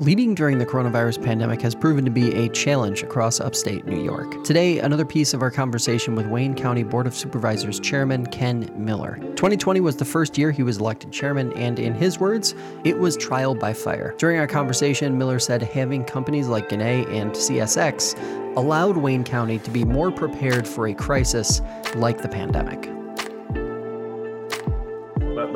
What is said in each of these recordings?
Leading during the coronavirus pandemic has proven to be a challenge across upstate New York. Today, another piece of our conversation with Wayne County Board of Supervisors Chairman Ken Miller. 2020 was the first year he was elected chairman, and in his words, it was trial by fire. During our conversation, Miller said having companies like Ginna and CSX allowed Wayne County to be more prepared for a crisis like the pandemic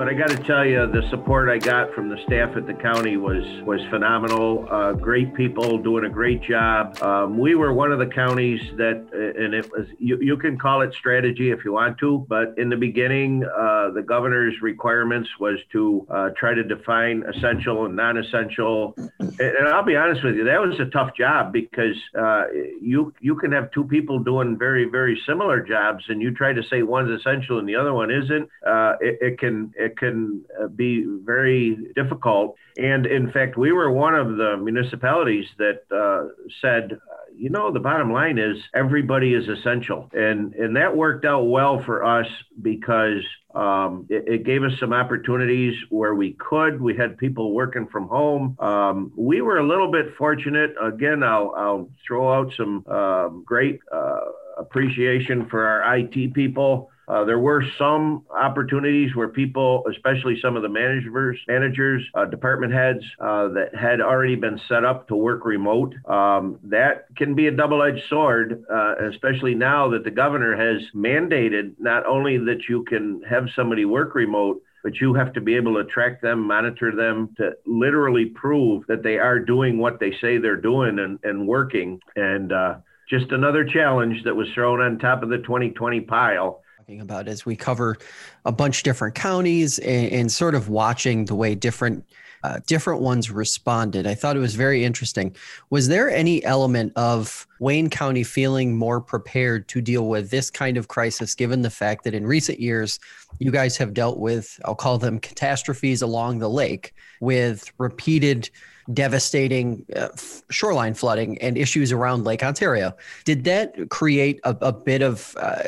but I got to tell you, the support I got from the staff at the county was was phenomenal. Uh, great people doing a great job. Um, we were one of the counties that, uh, and it was you, you can call it strategy if you want to, but in the beginning, uh, the governor's requirements was to uh, try to define essential and non-essential. And, and, I'll be honest with you, that was a tough job because uh, you you can have two people doing very very similar jobs, and you try to say one's essential and the other one isn't. Uh, it, it can it can uh, be very difficult. And in fact, we were one of the municipalities that uh, said, you know, the bottom line is everybody is essential. And, and that worked out well for us because um, it, it, gave us some opportunities where we could. We had people working from home. Um, we were a little bit fortunate. Again, I'll, I'll throw out some um, great uh, appreciation for our IT people. Uh, there were some opportunities where people, especially some of the managers, managers, uh, department heads uh, that had already been set up to work remote. Um, that can be a double-edged sword, uh, especially now that the governor has mandated not only that you can have somebody work remote, but you have to be able to track them, monitor them to literally prove that they are doing what they say they're doing and, and working. And uh, just another challenge that was thrown on top of the 2020 pile talking about as we cover a bunch of different counties and, and sort of watching the way different uh, different ones responded. I thought it was very interesting. Was there any element of Wayne County feeling more prepared to deal with this kind of crisis, given the fact that in recent years, you guys have dealt with, I'll call them catastrophes along the lake with repeated devastating uh, shoreline flooding and issues around Lake Ontario? Did that create a, a bit of uh,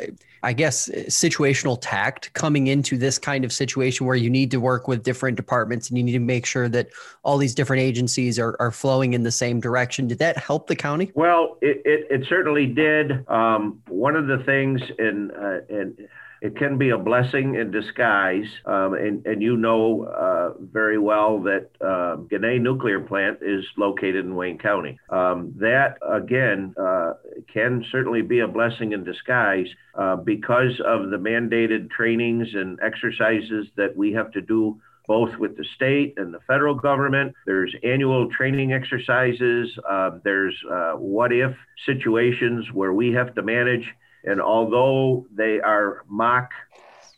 I guess, situational tact coming into this kind of situation where you need to work with different departments and you need to make sure that all these different agencies are, are flowing in the same direction. Did that help the county? Well, it, it, it certainly did. Um, one of the things in, uh, in it can be a blessing in disguise. Um, and, and you know uh, very well that uh, Nuclear Plant is located in Wayne County. Um, that, again, uh, can certainly be a blessing in disguise uh, because of the mandated trainings and exercises that we have to do both with the state and the federal government. There's annual training exercises. Uh, there's uh, what if situations where we have to manage and although they are mock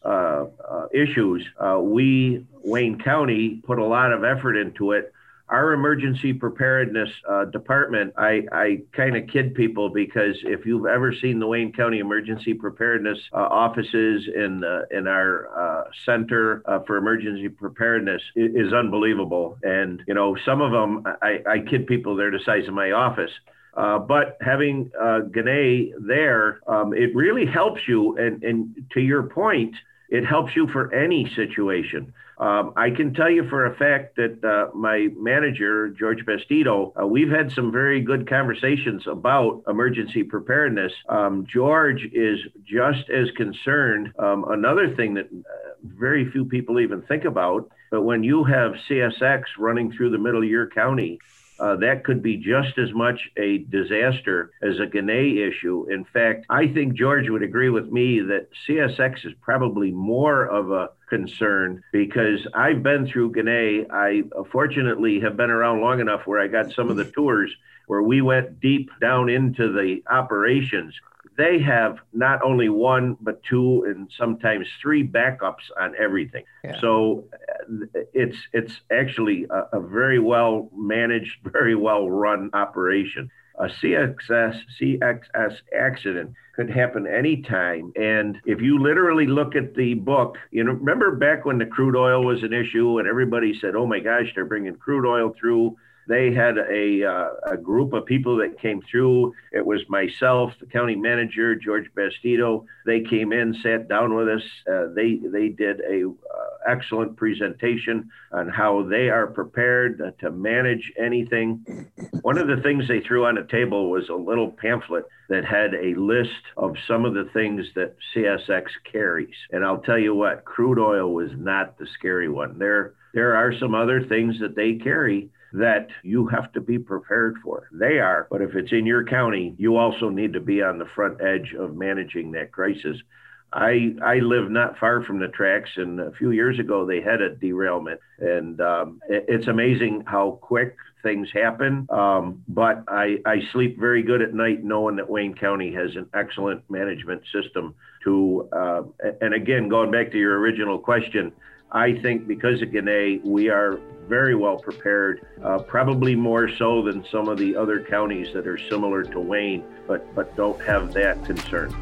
uh, uh, issues, uh, we, Wayne County, put a lot of effort into it. Our emergency preparedness uh, department, I, I kind of kid people because if you've ever seen the Wayne County emergency preparedness uh, offices in in our uh, center for emergency preparedness, is unbelievable. And you know, some of them, I, I kid people, they're the size of my office. Uh, but having uh, there, um, it really helps you. And, and to your point, it helps you for any situation. Um, I can tell you for a fact that uh, my manager, George Bastido, uh, we've had some very good conversations about emergency preparedness. Um, George is just as concerned. Um, another thing that uh, very few people even think about, but when you have CSX running through the middle of your county, uh, that could be just as much a disaster as a Ginna issue. In fact, I think George would agree with me that CSX is probably more of a concern because I've been through Ginna. I uh, fortunately have been around long enough where I got some of the tours where we went deep down into the operations they have not only one but two and sometimes three backups on everything. Yeah. So it's it's actually a, a, very well managed, very well run operation. A CXS CXS accident could happen anytime. And if you literally look at the book, you know, remember back when the crude oil was an issue and everybody said, "Oh my gosh, they're bringing crude oil through." They had a, uh, a group of people that came through. It was myself, the county manager, George Bastido. They came in, sat down with us. Uh, they they did a uh, excellent presentation on how they are prepared to manage anything. One of the things they threw on the table was a little pamphlet that had a list of some of the things that CSX carries. And I'll tell you what, crude oil was not the scary one. There there are some other things that they carry that you have to be prepared for. They are, but if it's in your county, you also need to be on the front edge of managing that crisis. I I live not far from the tracks, and a few years ago they had a derailment, and um, it, it's amazing how quick things happen. Um, but I I sleep very good at night knowing that Wayne County has an excellent management system. To uh, and again, going back to your original question, I think because of Ginna, we are very well prepared, uh, probably more so than some of the other counties that are similar to Wayne, but but don't have that concern.